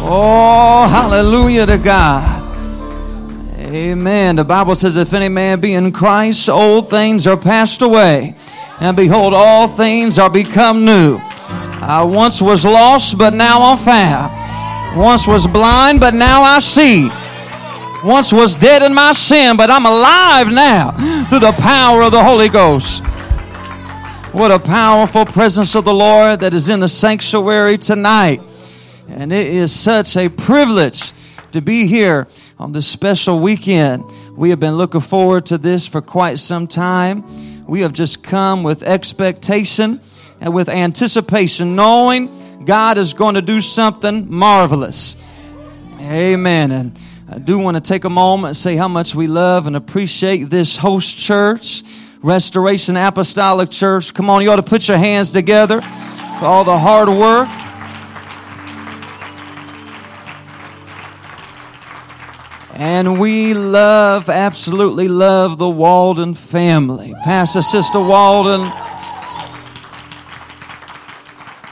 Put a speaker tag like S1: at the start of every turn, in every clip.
S1: Oh, hallelujah to God. Amen. The Bible says, if any man be in Christ, old things are passed away. And behold, all things are become new. I once was lost, but now I'm found. Once was blind, but now I see. Once was dead in my sin, but I'm alive now through the power of the Holy Ghost. What a powerful presence of the Lord that is in the sanctuary tonight. And it is such a privilege to be here on this special weekend. We have been looking forward to this for quite some time. We have just come with expectation and with anticipation, knowing God is going to do something marvelous. Amen. And I do want to take a moment and say how much we love and appreciate this host church, Restoration Apostolic Church. Come on, you ought to put your hands together for all the hard work And we love, absolutely love the Walden family. Pastor Sister Walden,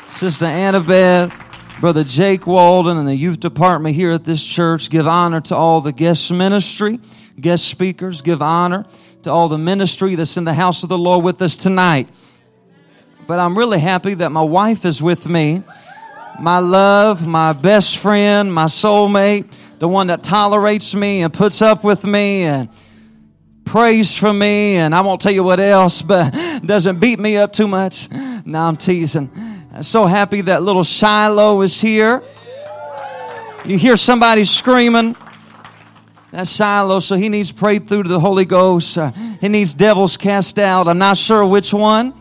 S1: Sister Annabeth, Brother Jake Walden, and the youth department here at this church give honor to all the guest ministry, guest speakers, give honor to all the ministry that's in the house of the Lord with us tonight. But I'm really happy that my wife is with me. My love, my best friend, my soulmate the one that tolerates me and puts up with me and prays for me, and I won't tell you what else, but doesn't beat me up too much. Now I'm teasing. I'm so happy that little Shiloh is here. You hear somebody screaming. That's Shiloh, so he needs prayed through to the Holy Ghost. Uh, he needs devils cast out. I'm not sure which one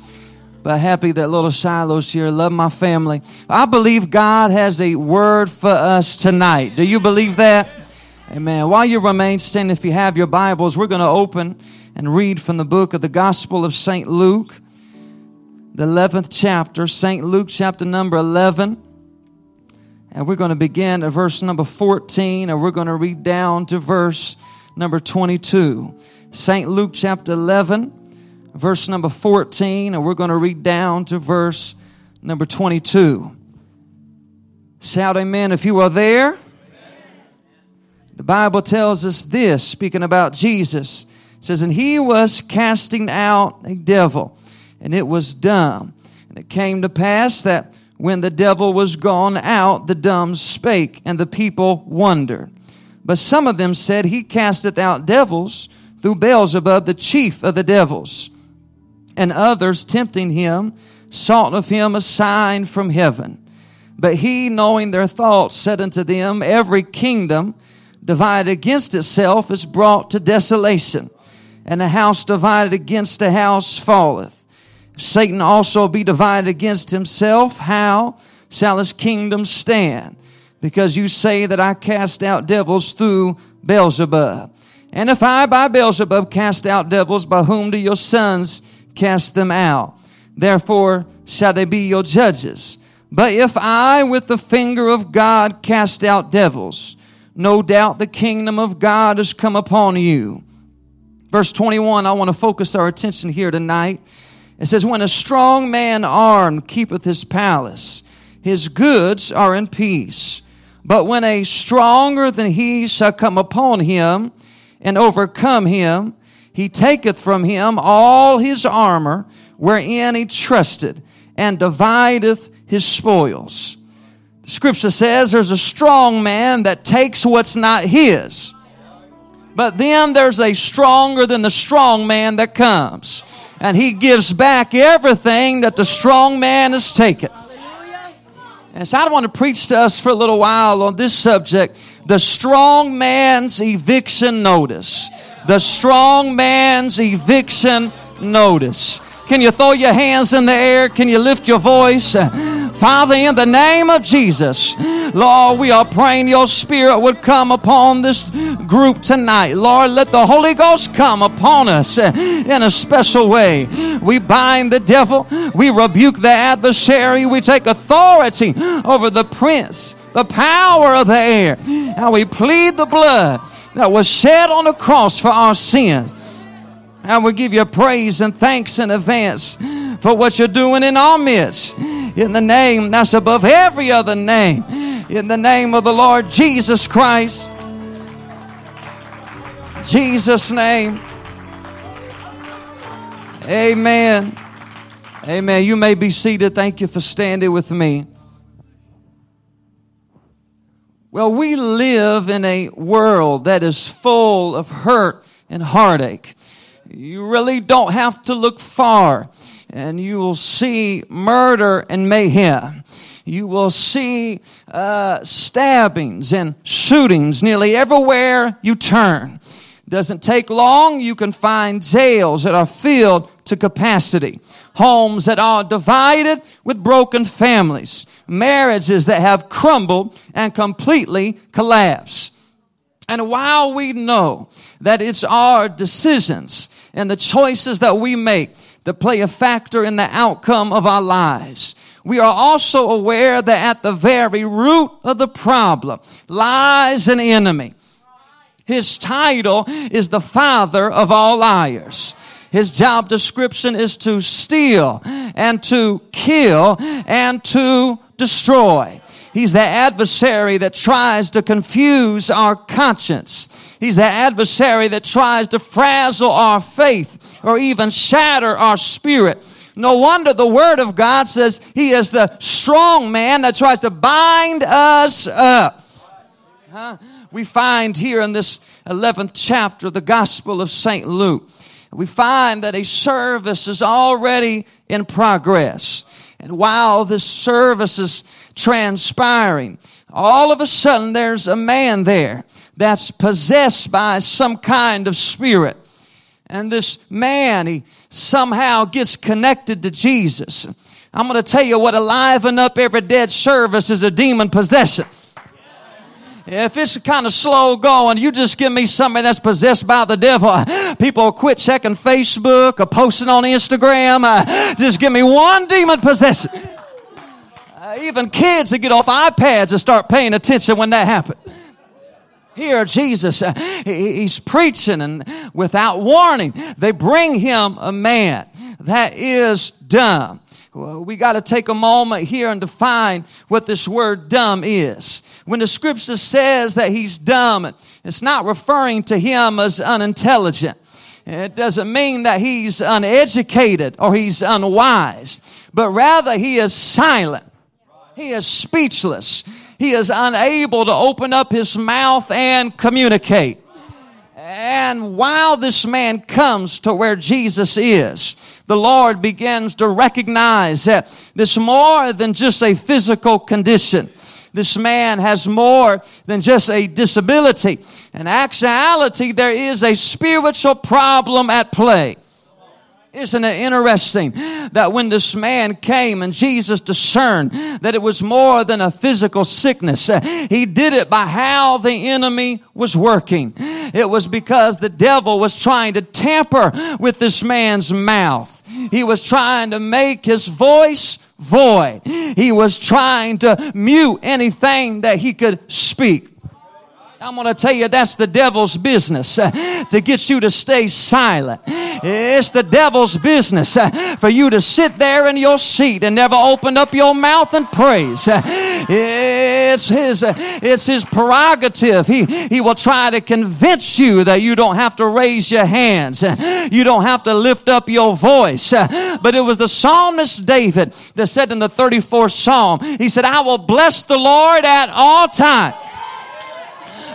S1: but happy that little Shiloh's here. Love my family. I believe God has a word for us tonight. Do you believe that? Amen. While you remain standing, if you have your Bibles, we're going to open and read from the book of the Gospel of St. Luke, the 11th chapter, St. Luke chapter number 11. And we're going to begin at verse number 14, and we're going to read down to verse number 22. St. Luke chapter 11 verse number 14, and we're going to read down to verse number 22. Shout amen if you are there. The Bible tells us this, speaking about Jesus. It says, And he was casting out a devil, and it was dumb. And it came to pass that when the devil was gone out, the dumb spake, and the people wondered. But some of them said, He casteth out devils through Beelzebub, the chief of the devils and others tempting him sought of him a sign from heaven. But he, knowing their thoughts, said unto them, Every kingdom divided against itself is brought to desolation, and a house divided against a house falleth. If Satan also be divided against himself, how shall his kingdom stand? Because you say that I cast out devils through Beelzebub. And if I by Beelzebub cast out devils, by whom do your sons cast them out. Therefore shall they be your judges. But if I with the finger of God cast out devils, no doubt the kingdom of God has come upon you. Verse 21, I want to focus our attention here tonight. It says, When a strong man armed keepeth his palace, his goods are in peace. But when a stronger than he shall come upon him and overcome him, he taketh from him all his armor wherein he trusted and divideth his spoils. Scripture says there's a strong man that takes what's not his. But then there's a stronger than the strong man that comes. And he gives back everything that the strong man has taken. And so I want to preach to us for a little while on this subject the strong man's eviction notice the strong man's eviction notice. Can you throw your hands in the air? Can you lift your voice? Father, in the name of Jesus, Lord, we are praying your spirit would come upon this group tonight. Lord, let the Holy Ghost come upon us in a special way. We bind the devil, we rebuke the adversary, we take authority over the prince, the power of the air, and we plead the blood that was shed on the cross for our sins. And we give you praise and thanks in advance for what you're doing in our midst. In the name that's above every other name. in the name of the Lord Jesus Christ. Jesus' name. Amen. Amen. You may be seated. Thank you for standing with me. Well, we live in a world that is full of hurt and heartache. You really don't have to look far and you will see murder and mayhem. You will see uh, stabbings and shootings nearly everywhere you turn. Doesn't take long, you can find jails that are filled to capacity, homes that are divided with broken families, marriages that have crumbled and completely collapsed. And while we know that it's our decisions and the choices that we make that play a factor in the outcome of our lives, we are also aware that at the very root of the problem lies an enemy his title is the father of all liars. His job description is to steal and to kill and to destroy. He's the adversary that tries to confuse our conscience. He's the adversary that tries to frazzle our faith or even shatter our spirit. No wonder the Word of God says He is the strong man that tries to bind us up. Huh? we find here in this 11th chapter of the Gospel of St. Luke, we find that a service is already in progress. And while this service is transpiring, all of a sudden there's a man there that's possessed by some kind of spirit. And this man, he somehow gets connected to Jesus. I'm going to tell you what liven up every dead service is a demon possession. If it's kind of slow going, you just give me somebody that's possessed by the devil. People quit checking Facebook or posting on Instagram. Uh, just give me one demon possession. Uh, even kids that get off iPads and start paying attention when that happens. Here, Jesus, uh, he's preaching, and without warning, they bring him a man that is dumb. Well, we got to take a moment here and define what this word dumb is. When the scripture says that he's dumb, it's not referring to him as unintelligent. It doesn't mean that he's uneducated or he's unwise, but rather he is silent. He is speechless. He is unable to open up his mouth and communicate. And while this man comes to where Jesus is, the Lord begins to recognize that this more than just a physical condition. This man has more than just a disability. In actuality, there is a spiritual problem at play. Isn't it interesting that when this man came and Jesus discerned that it was more than a physical sickness, uh, he did it by how the enemy was working. It was because the devil was trying to tamper with this man's mouth. He was trying to make his voice void. He was trying to mute anything that he could speak. I'm going to tell you that's the devil's business uh, to get you to stay silent. It's the devil's business uh, for you to sit there in your seat and never open up your mouth and praise. Uh, it's his, it's his prerogative. He, he will try to convince you that you don't have to raise your hands. You don't have to lift up your voice. But it was the psalmist David that said in the 34th Psalm, he said, I will bless the Lord at all times.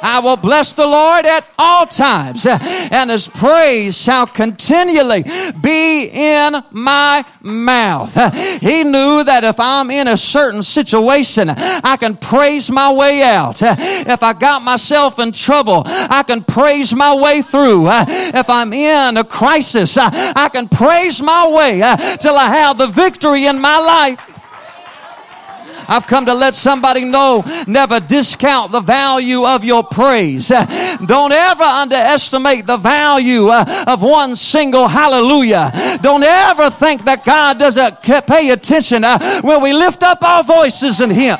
S1: I will bless the Lord at all times, and his praise shall continually be in my mouth. He knew that if I'm in a certain situation, I can praise my way out. If I got myself in trouble, I can praise my way through. If I'm in a crisis, I can praise my way till I have the victory in my life. I've come to let somebody know never discount the value of your praise. Don't ever underestimate the value uh, of one single hallelujah. Don't ever think that God doesn't pay attention uh, when we lift up our voices in Him.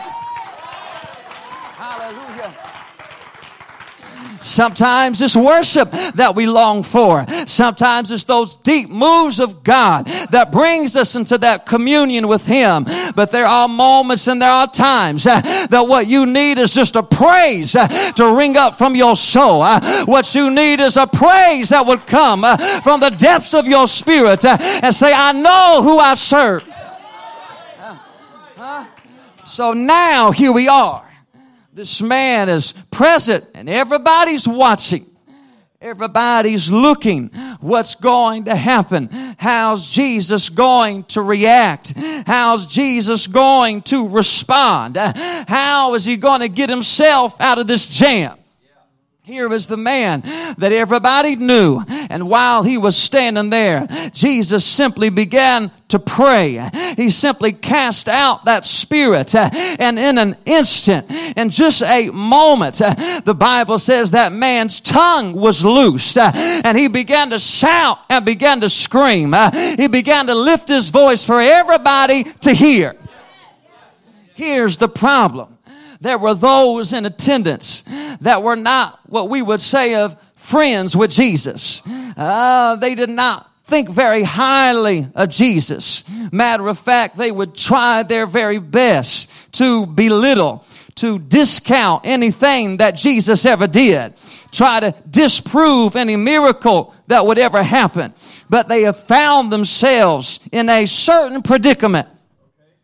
S1: Sometimes it's worship that we long for. Sometimes it's those deep moves of God that brings us into that communion with Him. But there are moments and there are times uh, that what you need is just a praise uh, to ring up from your soul. Uh, what you need is a praise that would come from the depths of your spirit and say, I know who I serve. So now here we are. This man is present and everybody's watching. Everybody's looking what's going to happen. How's Jesus going to react? How's Jesus going to respond? How is he going to get himself out of this jam? Here was the man that everybody knew. And while he was standing there, Jesus simply began to pray. He simply cast out that spirit. Uh, and in an instant, in just a moment, uh, the Bible says that man's tongue was loosed. Uh, and he began to shout and began to scream. He began to lift his voice for everybody to hear. Here's the problem there were those in attendance that were not what we would say of friends with Jesus. Uh, they did not think very highly of Jesus. Matter of fact, they would try their very best to belittle, to discount anything that Jesus ever did, try to disprove any miracle that would ever happen. But they have found themselves in a certain predicament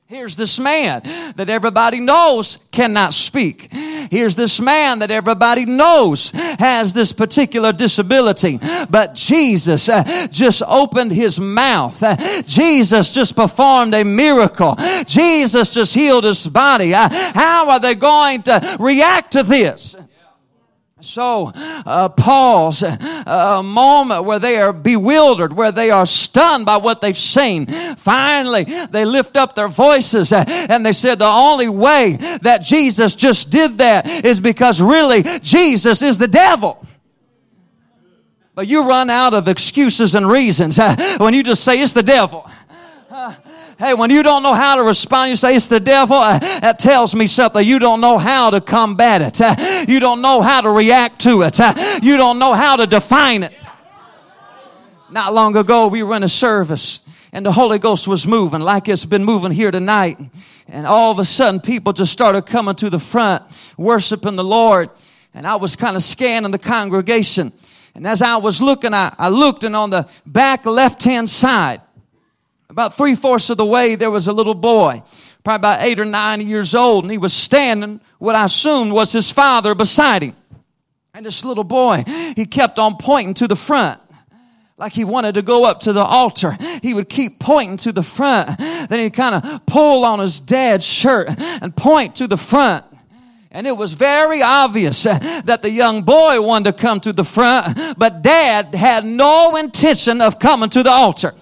S1: Here's this man that everybody knows cannot speak. Here's this man that everybody knows has this particular disability. But Jesus uh, just opened his mouth. Uh, Jesus just performed a miracle. Jesus just healed his body. Uh, how are they going to react to this? So, uh, pause uh, a moment where they are bewildered, where they are stunned by what they've seen. Finally, they lift up their voices uh, and they said the only way that Jesus just did that is because really Jesus is the devil. But you run out of excuses and reasons uh, when you just say it's the devil. Hey, when you don't know how to respond, you say it's the devil. Uh, that tells me something. You don't know how to combat it. Uh, you don't know how to react to it. Uh, you don't know how to define it. Not long ago, we were in a service and the Holy Ghost was moving like it's been moving here tonight. And all of a sudden, people just started coming to the front, worshiping the Lord. And I was kind of scanning the congregation. And as I was looking, I, I looked and on the back left hand side, about three fourths of the way, there was a little boy, probably about eight or nine years old, and he was standing, what I assumed was his father beside him. And this little boy, he kept on pointing to the front like he wanted to go up to the altar. He would keep pointing to the front. Then he'd kind of pull on his dad's shirt and point to the front. And it was very obvious that the young boy wanted to come to the front, but dad had no intention of coming to the altar.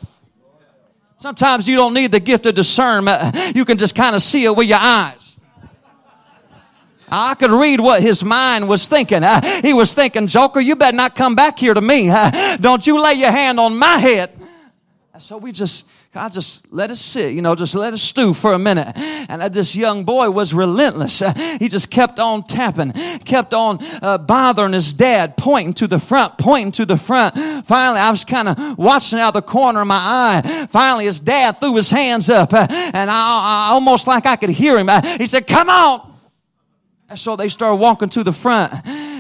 S1: Sometimes you don't need the gift of discernment. You can just kind of see it with your eyes. I could read what his mind was thinking. He was thinking, Joker, you better not come back here to me. Don't you lay your hand on my head. So we just God just let us sit, you know, just let us stew for a minute. And this young boy was relentless. He just kept on tapping, kept on uh, bothering his dad, pointing to the front, pointing to the front. Finally, I was kind of watching out the corner of my eye. Finally, his dad threw his hands up, and I, I, almost like I could hear him. He said, "Come on!" So they started walking to the front.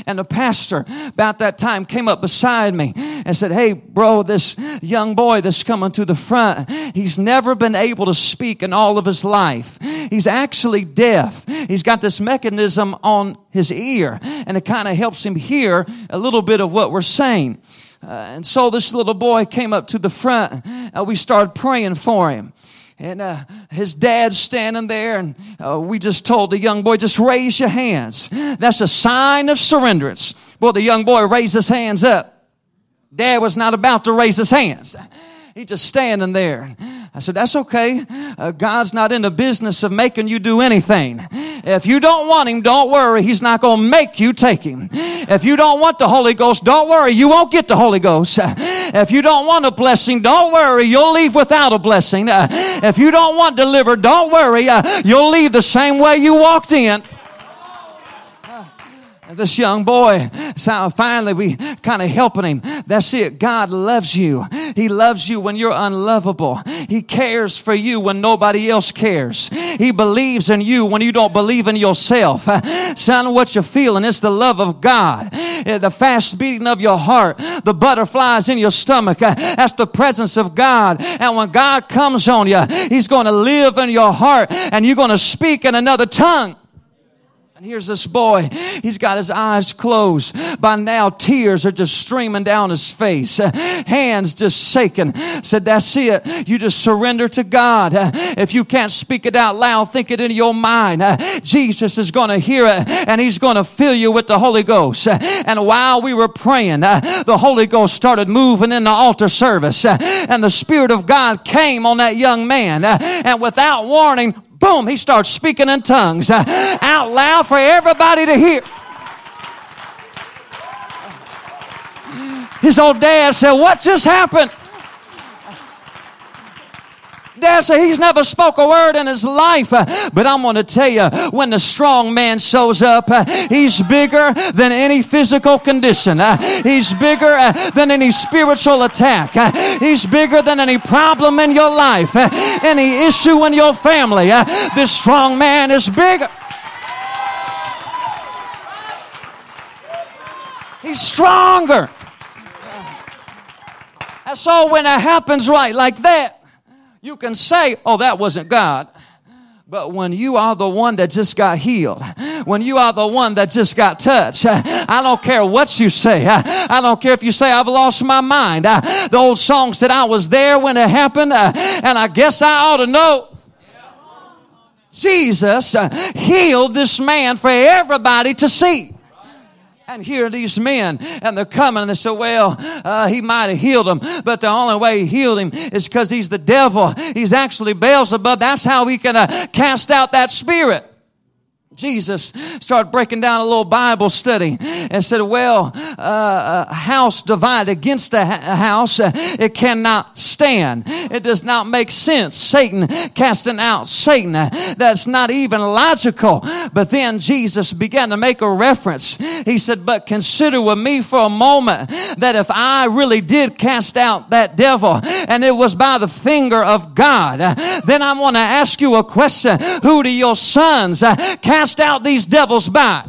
S1: And the pastor about that time came up beside me and said, Hey, bro, this young boy that's coming to the front, he's never been able to speak in all of his life. He's actually deaf. He's got this mechanism on his ear and it kind of helps him hear a little bit of what we're saying. Uh, and so this little boy came up to the front and we started praying for him and uh, his dad's standing there and uh, we just told the young boy just raise your hands. That's a sign of surrenderance. Well the young boy raised his hands up. Dad was not about to raise his hands. He just standing there I said, that's okay. Uh, God's not in the business of making you do anything. If you don't want Him, don't worry. He's not going to make you take Him. If you don't want the Holy Ghost, don't worry. You won't get the Holy Ghost. If you don't want a blessing, don't worry. You'll leave without a blessing. Uh, if you don't want delivered, don't worry. Uh, you'll leave the same way you walked in. this young boy. So finally, we kind of helping him. That's it. God loves you. He loves you when you're unlovable. He cares for you when nobody else cares. He believes in you when you don't believe in yourself. Son, what you're feeling is the love of God. The fast beating of your heart, the butterflies in your stomach. That's the presence of God. And when God comes on you, He's going to live in your heart and you're going to speak in another tongue. And here's this boy. He's got his eyes closed. By now, tears are just streaming down his face. Hands just shaking. Said, that's it. You just surrender to God. If you can't speak it out loud, think it in your mind. Jesus is going to hear it and he's going to fill you with the Holy Ghost. And while we were praying, the Holy Ghost started moving in the altar service and the Spirit of God came on that young man. And without warning, boom, he starts speaking in tongues uh, out loud for everybody to hear. His old dad said, What just happened? He's never spoke a word in his life. But I'm going to tell you, when the strong man shows up, he's bigger than any physical condition. He's bigger than any spiritual attack. He's bigger than any problem in your life, any issue in your family. This strong man is bigger. He's stronger. That's all when it happens right like that, you can say, oh, that wasn't God. But when you are the one that just got healed, when you are the one that just got touched, I don't care what you say. I don't care if you say I've lost my mind. The old song said I was there when it happened, and I guess I ought to know. Jesus healed this man for everybody to see. And here are these men, and they're coming, and they say, Well, uh, he might have healed him, but the only way he healed him is because he's the devil. He's actually Beelzebub. That's how we can uh, cast out that spirit. Jesus started breaking down a little Bible study and said, well, uh, a house divided against a house, uh, it cannot stand. It does not make sense. Satan casting out Satan. That's not even logical. But then Jesus began to make a reference. He said, but consider with me for a moment that if I really did cast out that devil and it was by the finger of God, then I want to ask you a question. Who do your sons uh, cast cast out these devils by.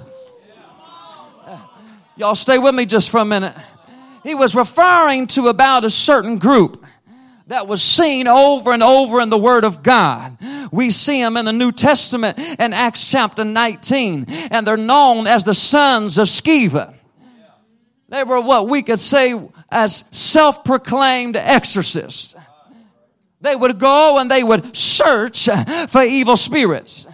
S1: Y'all stay with me just for a minute. He was referring to about a certain group that was seen over and over in the Word of God. We see them in the New Testament in Acts chapter 19, and they're known as the sons of Sceva. They were what we could say as self proclaimed exorcists. They would go and they would search for evil spirits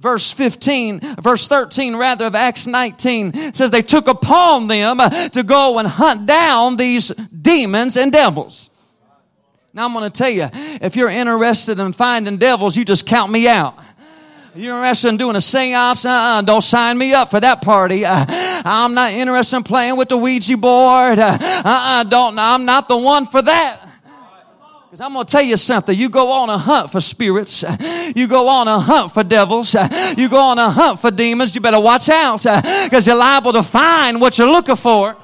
S1: verse 15, verse 13 rather of Acts 19 says they took upon them to go and hunt down these demons and devils. Now I'm going to tell you, if you're interested in finding devils, you just count me out. You're interested in doing a seance? Uh-uh, don't sign me up for that party. Uh, I'm not interested in playing with the Ouija board. Uh, uh-uh, don't. Know I'm not the one for that. Because I'm going to tell you something. You go on a hunt for spirits. You go on a hunt for devils. You go on a hunt for demons. You better watch out because you're liable to find what you're looking for.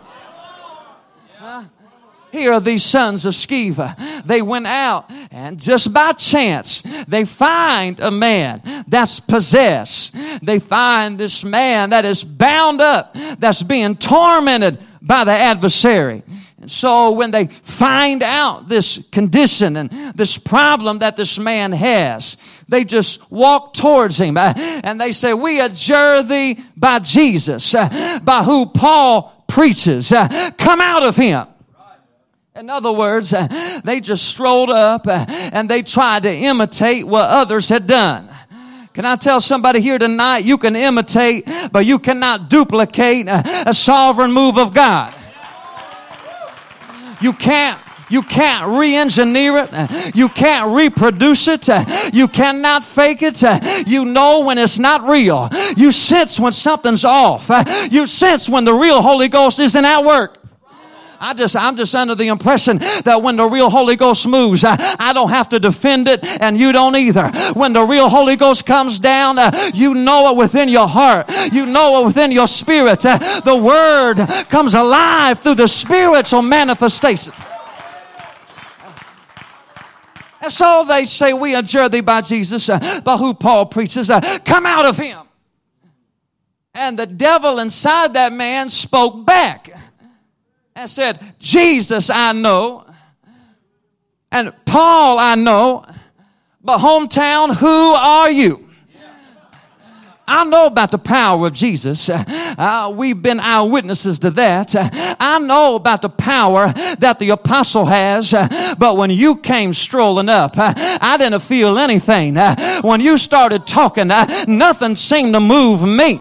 S1: Here are these sons of Sceva. They went out and just by chance, they find a man that's possessed. They find this man that is bound up, that's being tormented by the adversary. And so when they find out this condition and this problem that this man has, they just walk towards him uh, and they say, we adjure thee by Jesus, uh, by who Paul preaches. Uh, come out of him. In other words, they just strolled up and they tried to imitate what others had done. Can I tell somebody here tonight, you can imitate, but you cannot duplicate a sovereign move of God. You can't you can't re-engineer it. You can't reproduce it. You cannot fake it. You know when it's not real. You sense when something's off. You sense when the real Holy Ghost isn't at work. I just, I'm just under the impression that when the real Holy Ghost moves, I, I don't have to defend it and you don't either. When the real Holy Ghost comes down, uh, you know it within your heart. You know it within your spirit. Uh, the word comes alive through the spiritual manifestation. And so they say, We adjure thee by Jesus, uh, by who Paul preaches, uh, come out of him. And the devil inside that man spoke back and said, Jesus, I know. And Paul, I know. But hometown, who are you? I know about the power of Jesus. Uh, we've been eyewitnesses to that. I know about the power that the apostle has. But when you came strolling up, uh, I didn't feel anything. Uh, when you started talking, uh, nothing seemed to move me.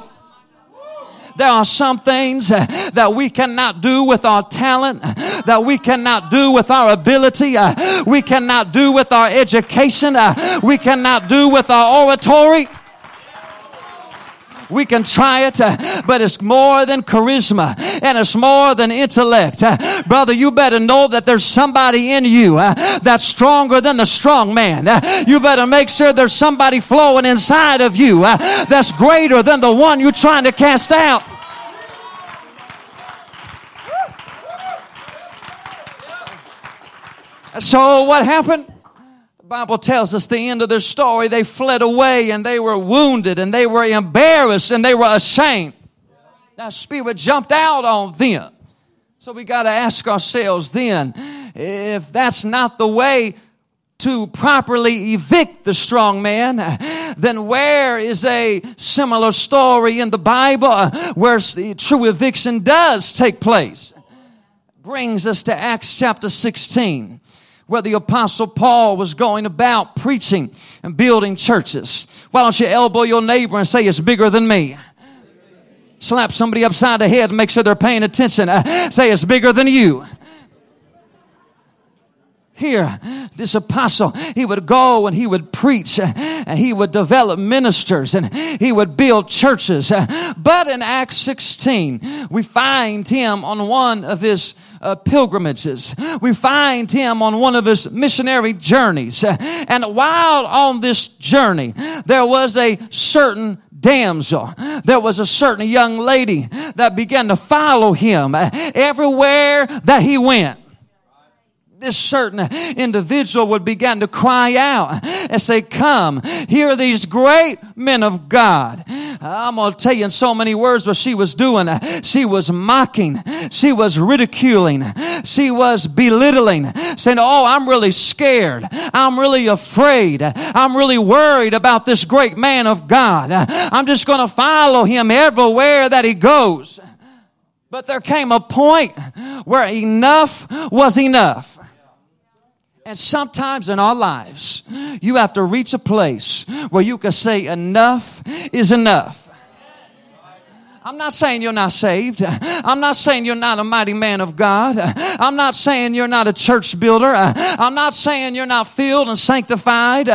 S1: There are some things uh, that we cannot do with our talent, that we cannot do with our ability, uh, we cannot do with our education, uh, we cannot do with our oratory. We can try it, uh, but it's more than charisma and it's more than intellect. Uh, brother, you better know that there's somebody in you uh, that's stronger than the strong man. You better make sure there's somebody flowing inside of you that's greater than the one you're trying to cast out. So what happened? Bible tells us the end of their story. They fled away and they were wounded and they were embarrassed and they were ashamed. That spirit jumped out on them. So we got to ask ourselves then, if that's not the way to properly evict the strong man, then where is a similar story in the Bible where true eviction does take place? Brings us to Acts chapter 16 where the apostle Paul was going about preaching and building churches. Why don't you elbow your neighbor and say it's bigger than me? Slap somebody upside the head and make sure they're paying attention. Uh, say it's bigger than you here this apostle he would go and he would preach uh, and he would develop ministers and he would build churches uh, but in acts 16 we find him on one of his uh, pilgrimages. We find him on one of his missionary journeys. And while on this journey, there was a certain damsel. There was a certain young lady that began to follow him everywhere that he went this certain individual would begin to cry out and say, Come, here these great men of God. I'm going to tell you in so many words what she was doing. She was mocking, she was ridiculing, she was belittling, saying, Oh, I'm really scared, I'm really afraid, I'm really worried about this great man of God. I'm just going to follow him everywhere that he goes. But there came a point where enough was enough. And sometimes in our lives, you have to reach a place where you can say, enough is enough. I'm not saying you're not saved. I'm not saying you're not a mighty man of God. I'm not saying you're not a church builder. I'm not saying you're not filled and sanctified.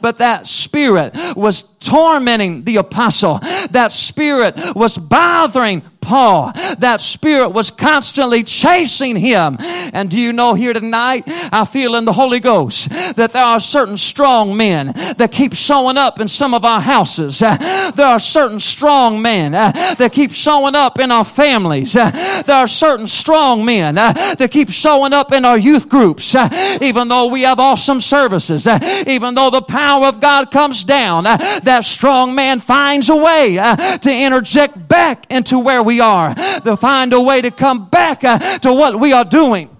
S1: But that spirit was tormenting the apostle. That spirit was bothering Paul. That spirit was constantly chasing him. And do you know here tonight, I feel in the Holy Ghost that there are certain strong men that keep showing up in some of our houses. There are certain strong men that keep showing up in our families. There are certain strong men that keep showing up in our youth groups. Even though we have awesome services, even though the power of God comes down, that strong man finds a way to interject back into where we we are, to find a way to come back uh, to what we are doing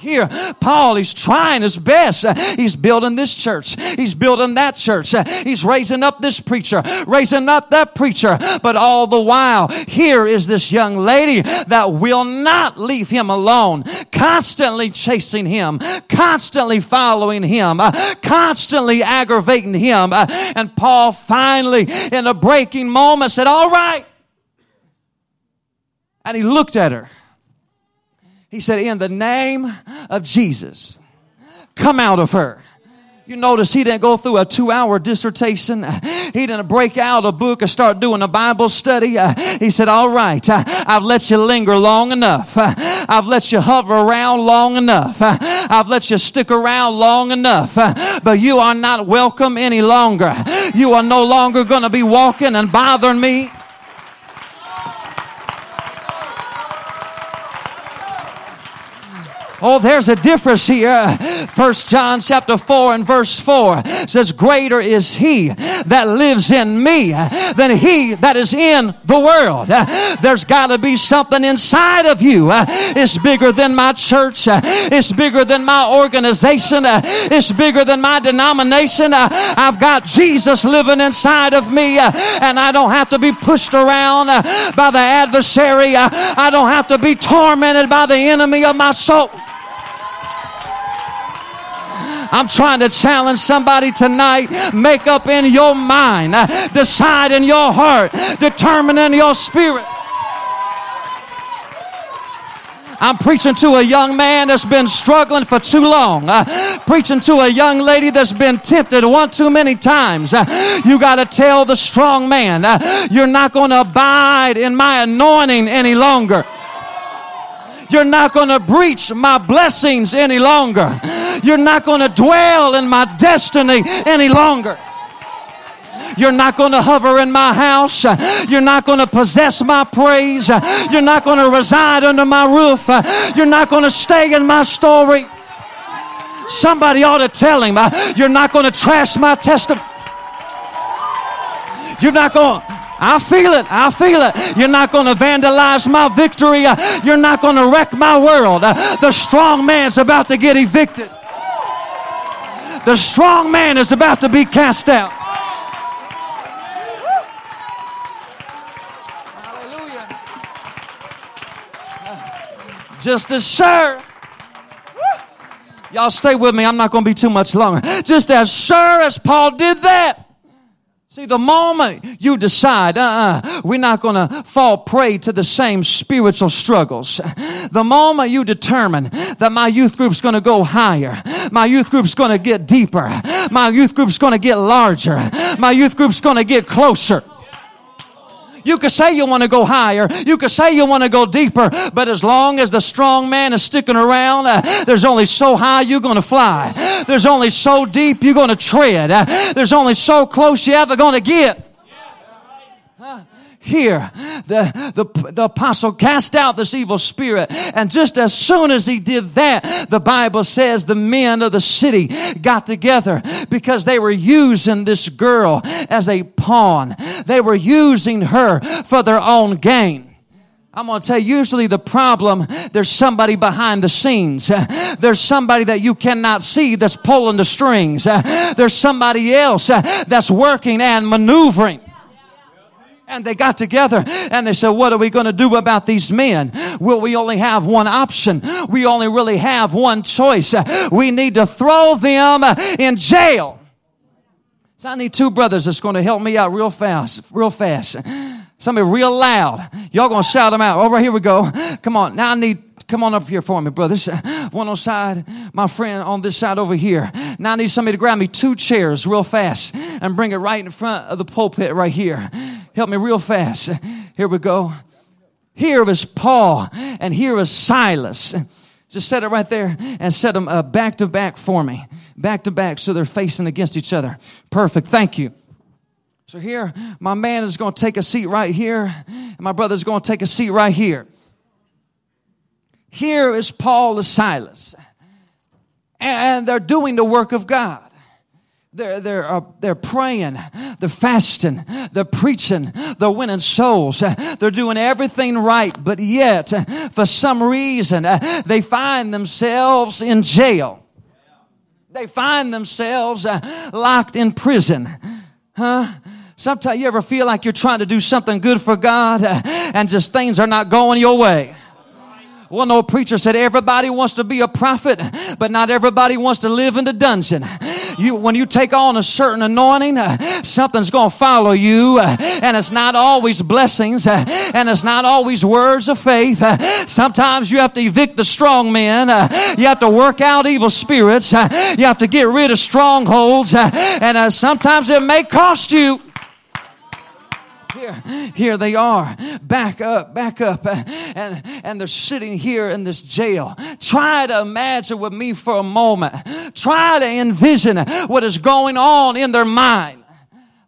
S1: here. Paul, he's trying his best. He's building this church. He's building that church. He's raising up this preacher, raising up that preacher. But all the while, here is this young lady that will not leave him alone, constantly chasing him, constantly following him, constantly aggravating him. And Paul finally, in a breaking moment, said, All right. And he looked at her. He said, In the name of Jesus, come out of her. You notice he didn't go through a two hour dissertation. He didn't break out a book and start doing a Bible study. He said, all right, I've let you linger long enough. I've let you hover around long enough. I've let you stick around long enough. But you are not welcome any longer. You are no longer going to be walking and bothering me. Oh, there's a difference here. First John chapter 4 and verse 4 says, Greater is he that lives in me than he that is in the world. There's got to be something inside of you. It's bigger than my church. It's bigger than my organization. It's bigger than my denomination. I've got Jesus living inside of me and I don't have to be pushed around by the adversary. I don't have to be tormented by the enemy of my soul. I'm trying to challenge somebody tonight. Make up in your mind, decide in your heart, determine in your spirit. I'm preaching to a young man that's been struggling for too long. Uh, preaching to a young lady that's been tempted one too many times. Uh, you got to tell the strong man, uh, you're not going to abide in my anointing any longer. You're not going to breach my blessings any longer. You're not going to dwell in my destiny any longer. You're not going to hover in my house. You're not going to possess my praise. You're not going to reside under my roof. You're not going to stay in my story. Somebody ought to tell him, You're not going to trash my testimony. You're not going. I feel it. I feel it. You're not going to vandalize my victory. You're not going to wreck my world. The strong man's about to get evicted. The strong man is about to be cast out. Hallelujah. Just as sure. Y'all stay with me. I'm not going to be too much longer. Just as sure as Paul did that. See, the moment you decide, uh-uh, we're not going to fall prey to the same spiritual struggles. The moment you determine that my youth group's going to go higher, my youth group's going to get deeper, my youth group's going to get larger, my youth group's going to get closer. You could say you want to go higher. You could say you want to go deeper. But as long as the strong man is sticking around, uh, there's only so high you're going to fly. There's only so deep you're going to tread. Uh, there's only so close you're ever going to get. Here, the, the, the apostle cast out this evil spirit. And just as soon as he did that, the Bible says the men of the city got together because they were using this girl as a pawn. They were using her for their own gain. I'm going to tell you, usually the problem, there's somebody behind the scenes. There's somebody that you cannot see that's pulling the strings. There's somebody else that's working and maneuvering. And they got together and they said, what are we going to do about these men? Well, we only have one option. We only really have one choice. We need to throw them in jail. So I need two brothers that's going to help me out real fast, real fast. Somebody real loud. Y'all going to shout them out. All right, here we go. Come on. Now I need Come on up here for me, brothers. One on side, my friend on this side over here. Now I need somebody to grab me two chairs real fast and bring it right in front of the pulpit right here. Help me real fast. Here we go. Here is Paul and here is Silas. Just set it right there and set them uh, back to back for me. Back to back so they're facing against each other. Perfect. Thank you. So here, my man is going to take a seat right here, and my brother is going to take a seat right here. Here is Paul and Silas. And they're doing the work of God. They're, they're, uh, they're praying, they're fasting, they're preaching, they're winning souls, they're doing everything right, but yet, for some reason, they find themselves in jail. They find themselves uh, locked in prison. Huh? Sometimes you ever feel like you're trying to do something good for God uh, and just things are not going your way. One old preacher said, everybody wants to be a prophet, but not everybody wants to live in the dungeon. You when you take on a certain anointing, uh, something's going to follow you, uh, and it's not always blessings, uh, and it's not always words of faith. Uh, sometimes you have to evict the strong men. Uh, you have to work out evil spirits. Uh, you have to get rid of strongholds, and sometimes it may cost you. Here, here they are. Back up, back up. And, and they're sitting here in this jail. Try to imagine with me for a moment. Try to envision what is going on in their mind.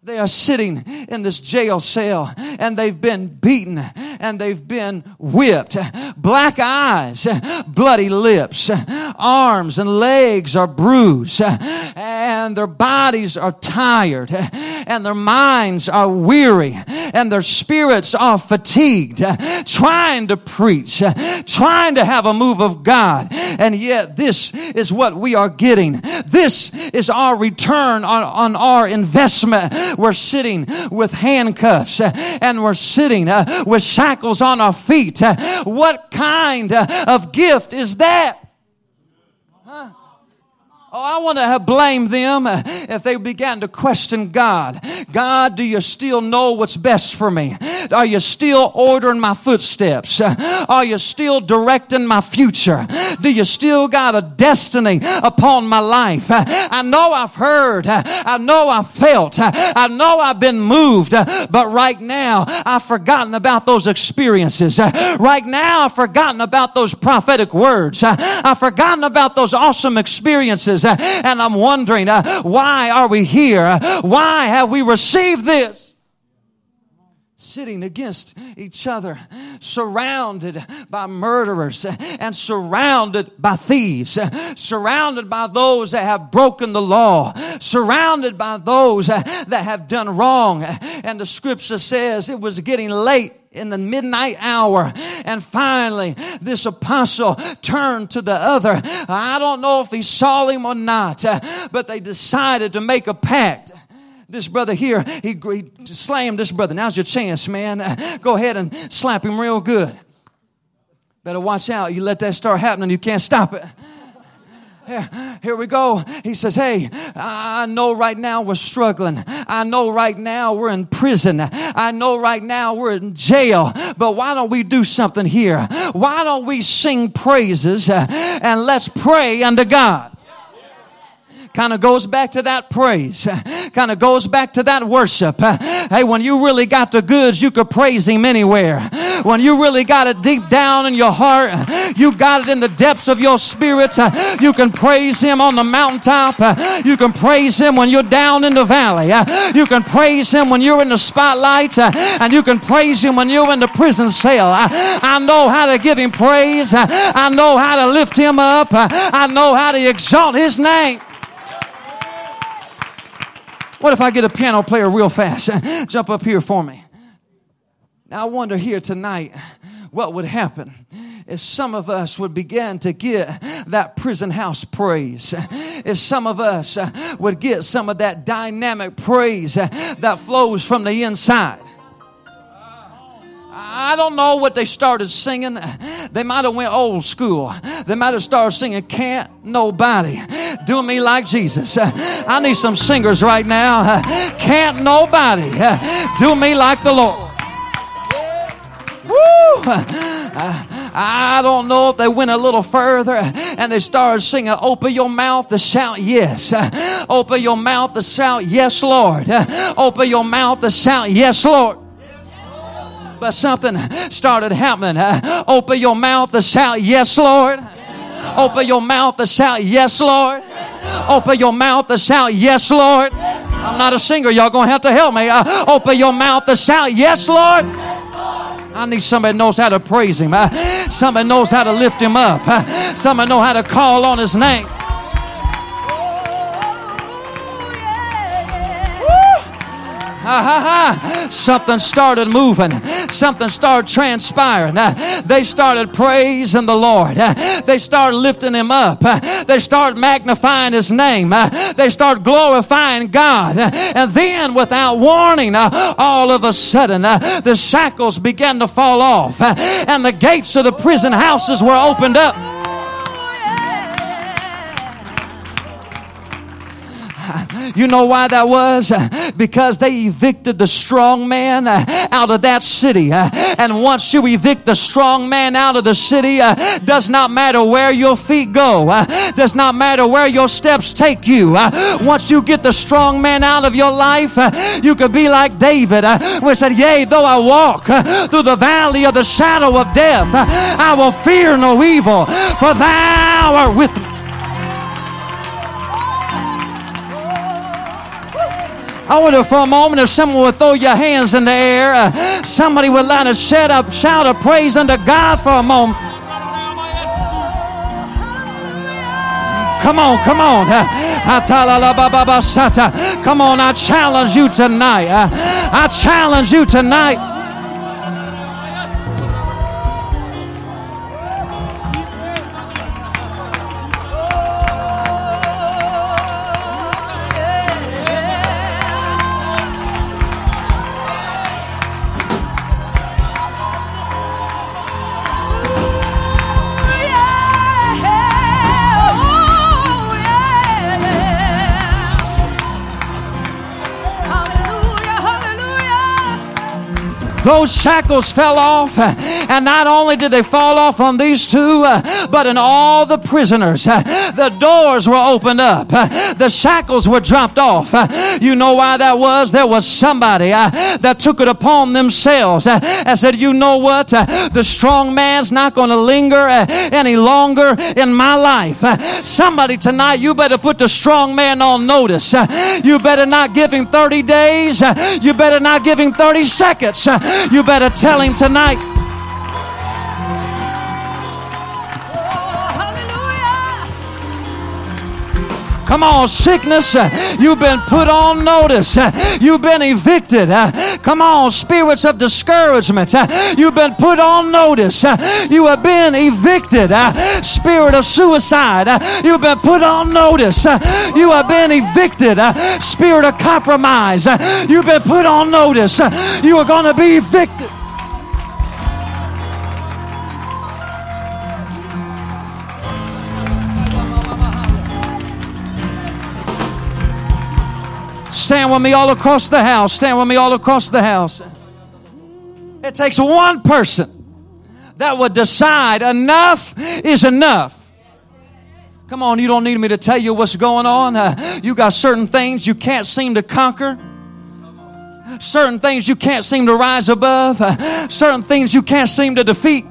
S1: They are sitting in this jail cell and they've been beaten and they've been whipped. Black eyes, bloody lips, arms and legs are bruised and their bodies are tired and their minds are weary and their spirits are fatigued, trying to preach, trying to have a move of God. And yet this is what we are getting. This is our return on, on our investment we're sitting with handcuffs uh, and we're sitting uh, with shackles on our feet. Uh, what kind uh, of gift is that? Oh, I want to blame them if they began to question God. God, do you still know what's best for me? Are you still ordering my footsteps? Are you still directing my future? Do you still got a destiny upon my life? I know I've heard. I know I've felt. I know I've been moved. But right now, I've forgotten about those experiences. Right now, I've forgotten about those prophetic words. I've forgotten about those awesome experiences Uh, and I'm wondering, uh, why are we here? Uh, why have we received this? sitting against each other, surrounded by murderers uh, and surrounded by thieves, surrounded by those that have broken the law, surrounded by those that have done wrong. And the scripture says it was getting late in the midnight hour. And finally, this apostle turned to the other. I don't know if he saw him or not, but they decided to make a pact. This brother here, he, he slammed this brother. Now's your chance, man. Go ahead and slap him real good. Better watch out. You let that start happening, you can't stop it. Here, we go. He says, Hey, I know right now we're struggling. I know right now we're in prison. I know right now we're in jail. But why don't we do something here? Why don't we sing praises uh, and let's pray unto God? Kind of goes back to that praise, kind of goes back to that worship. Hey, when you really got the goods, you could praise Him anywhere. When you really got it deep down in your heart, you got it in the depths of your spirit, you can praise Him on the mountaintop. You can praise Him when you're down in the valley. You can praise Him when you're in the spotlight, and you can praise Him when you're in the prison cell. I know how to give Him praise. I know how to lift Him up. I know how to exalt His name. What if I get a piano player real fast? Jump up here for me. Now, I wonder here tonight what would happen if some of us would begin to get that prison house praise, if some of us would get some of that dynamic praise that flows from the inside. I don't know what they started singing. They might have went old school. They might have started singing "Can't Nobody Do Me Like Jesus." I need some singers right now. Can't nobody do me like the Lord. Woo! I don't know if they went a little further and they started singing, Open your mouth to shout yes. Open your mouth to shout yes, Lord. Open your mouth to shout yes, Lord but something started happening. Uh, open your mouth to shout, Yes, Lord. Open your mouth to shout, Yes, Lord. Open your mouth to shout, Yes, Lord. I'm not a singer. Y'all gonna have to help me. Uh, open your mouth to shout, Yes, Lord. I need somebody knows how to praise him. Uh, somebody knows how to lift him up. Uh, somebody know how to call on his name. Ha ha ha. Something started moving. Something started transpiring. Uh, they started praising the Lord. Uh, they started lifting him up. Uh, they started magnifying his name. They started glorifying God. And then, without warning, all of a sudden, the shackles began to fall off. And the gates of the prison houses were opened up. You know why that was? Because they evicted the strong man uh, out of that city. Uh, and once you evict the strong man out of the city, uh, does not matter where your feet go, does not matter where your steps take you. Once you get the strong man out of your life, you could be like David, who said, Yea, though I walk through the valley of the shadow of death, I will fear no evil, for thou art with me. I wonder for a moment if someone would throw your hands in the air, uh, somebody would line a set up, shout of praise unto God for a moment. Come on, come on. Come on, I challenge you tonight. I challenge you tonight. Those shackles fell off, and not only did they fall off on these two, but in all the prisoners. The doors were opened up, the shackles were dropped off. You know why that was? There was somebody uh, that took it upon themselves uh, and said, You know what? Uh, the strong man's not going to linger any longer in my life. Somebody tonight, you better put the strong man on notice. You better not give him 30 days. You better not give him 30 seconds. You better tell him tonight. Come on, sickness, uh, you've been put on notice. Uh, you've been evicted. Uh, come on, spirits of discouragement, you've been put on notice. You have been evicted. Spirit of suicide, you've been put on notice. You have been evicted. Spirit of compromise, you've been put on notice. You are going to be evicted. Stand with me all across the house. Stand with me all across the house. It takes one person that would decide enough is enough. Come on, you don't need me to tell you what's going on. Uh, you got certain things you can't seem to conquer. Certain things you can't seem to rise above. Uh, certain things you can't seem to defeat.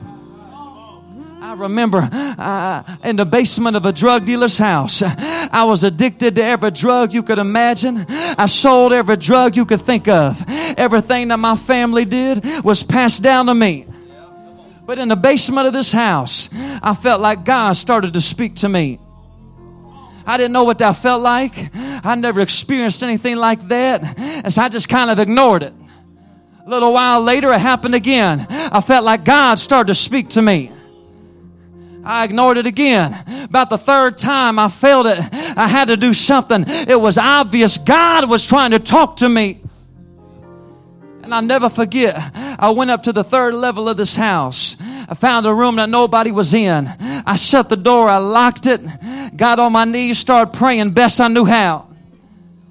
S1: Remember uh, in the basement of a drug dealer's house, I was addicted to every drug you could imagine. I sold every drug you could think of. Everything that my family did was passed down to me. But in the basement of this house, I felt like God started to speak to me. I didn't know what that felt like. I never experienced anything like that. And so I just kind of ignored it. A little while later, it happened again. I felt like God started to speak to me. I ignored it again. About the third time I felt it, I had to do something. It was obvious God was trying to talk to me. And I'll never forget, I went up to the third level of this house. I found a room that nobody was in. I shut the door, I locked it, got on my knees, started praying best I knew how.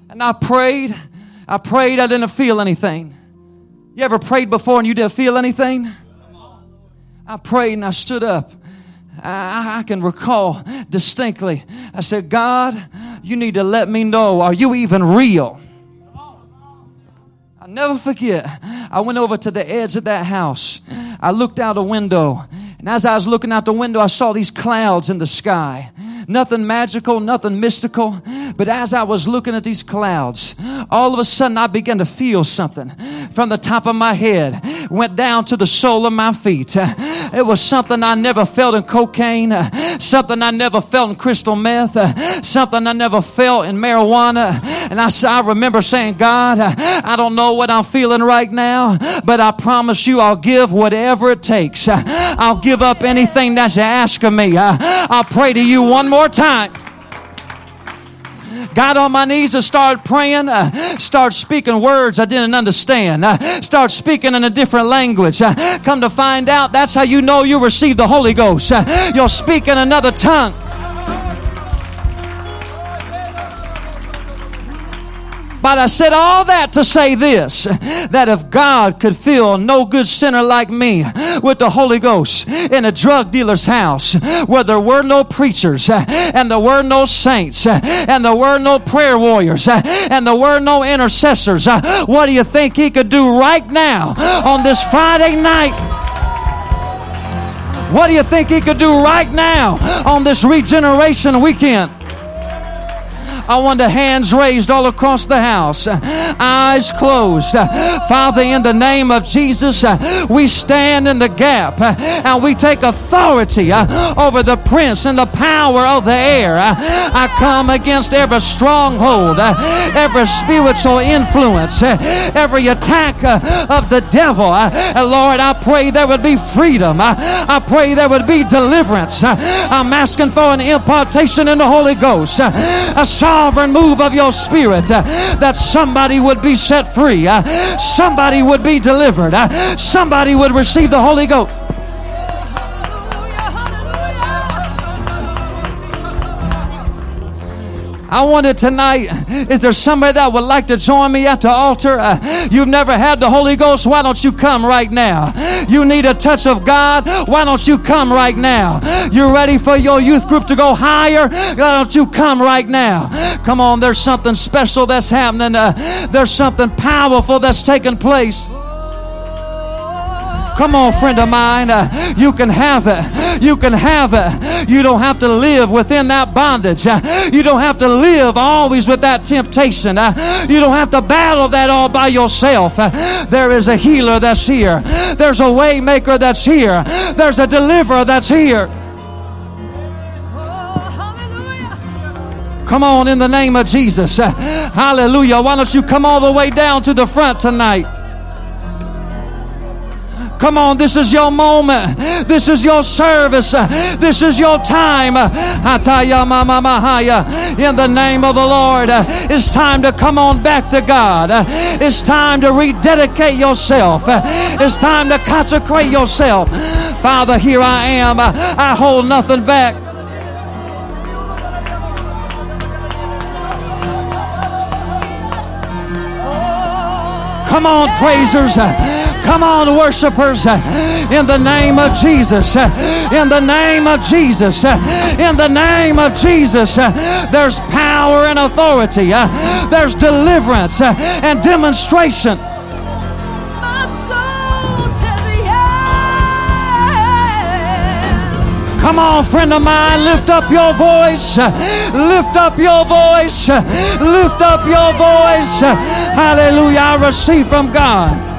S1: And I prayed, I prayed, I didn't feel anything. You ever prayed before and you didn't feel anything? I prayed and I stood up. I, I can recall distinctly. I said, God, you need to let me know, are you even real? I'll never forget. I went over to the edge of that house. I looked out a window. And as I was looking out the window, I saw these clouds in the sky. Nothing magical, nothing mystical. But as I was looking at these clouds, all of a sudden I began to feel something from the top of my head, went down to the sole of my feet. It was something I never felt in cocaine, something I never felt in crystal meth, uh, something I never felt in marijuana. And I, I remember saying, God, uh, I don't know what I'm feeling right now, but I promise you I'll give whatever it takes. Uh, I'll give up anything that's asked of me. I'll pray to you one more time got on my knees and started praying, uh, start speaking words I didn't understand, uh, start speaking in a different language. Uh, come to find out, that's how you know you received the Holy Ghost. Uh, you'll speak in another tongue. But I said all that to say this that if God could fill no good sinner like me with the Holy Ghost in a drug dealer's house where there were no preachers and there were no saints and there were no prayer warriors and there were no intercessors, what do you think he could do right now on this Friday night? What do you think he could do right now on this regeneration weekend? I want the hands raised all across the house, eyes closed. Father, in the name of Jesus, we stand in the gap and we take authority over the prince and the power of the air. I come against every stronghold, every spiritual influence, every attack of the devil. Lord, I pray there would be freedom. I pray there would be deliverance. I'm asking for an impartation in the Holy Ghost. A sovereign move of your spirit uh, that somebody would be set free, uh, somebody would be delivered, uh, somebody would receive the Holy Ghost. I wonder tonight, is there somebody that would like to join me at the altar? Uh, you've never had the Holy Ghost. Why don't you come right now? You need a touch of God. Why don't you come right now? You're ready for your youth group to go higher. Why don't you come right now? Come on, there's something special that's happening. Uh, there's something powerful that's taking place. Come on, friend of mine. Uh, you can have it. You can have it. You don't have to live within that bondage. Uh, you don't have to live always with that temptation. Uh, you don't have to battle that all by yourself. There is a healer that's here. There's a waymaker that's here. There's a deliverer that's here. Come on, in the name of Jesus. Hallelujah. Why don't you come all the way down to the front tonight? Come on, this is your moment. This is your service. This is your time. In the name of the Lord, it's time to come on back to God. It's time to rededicate yourself. It's time to consecrate yourself. Father, here I am. I hold nothing back. Come on, praisers. Come on, worshipers, in the name of Jesus, in the name of Jesus, in the name of Jesus, there's power and authority, there's deliverance and demonstration. Come on, friend of mine, lift up your voice. Lift up your voice. Lift up your voice. Hallelujah. I receive from God.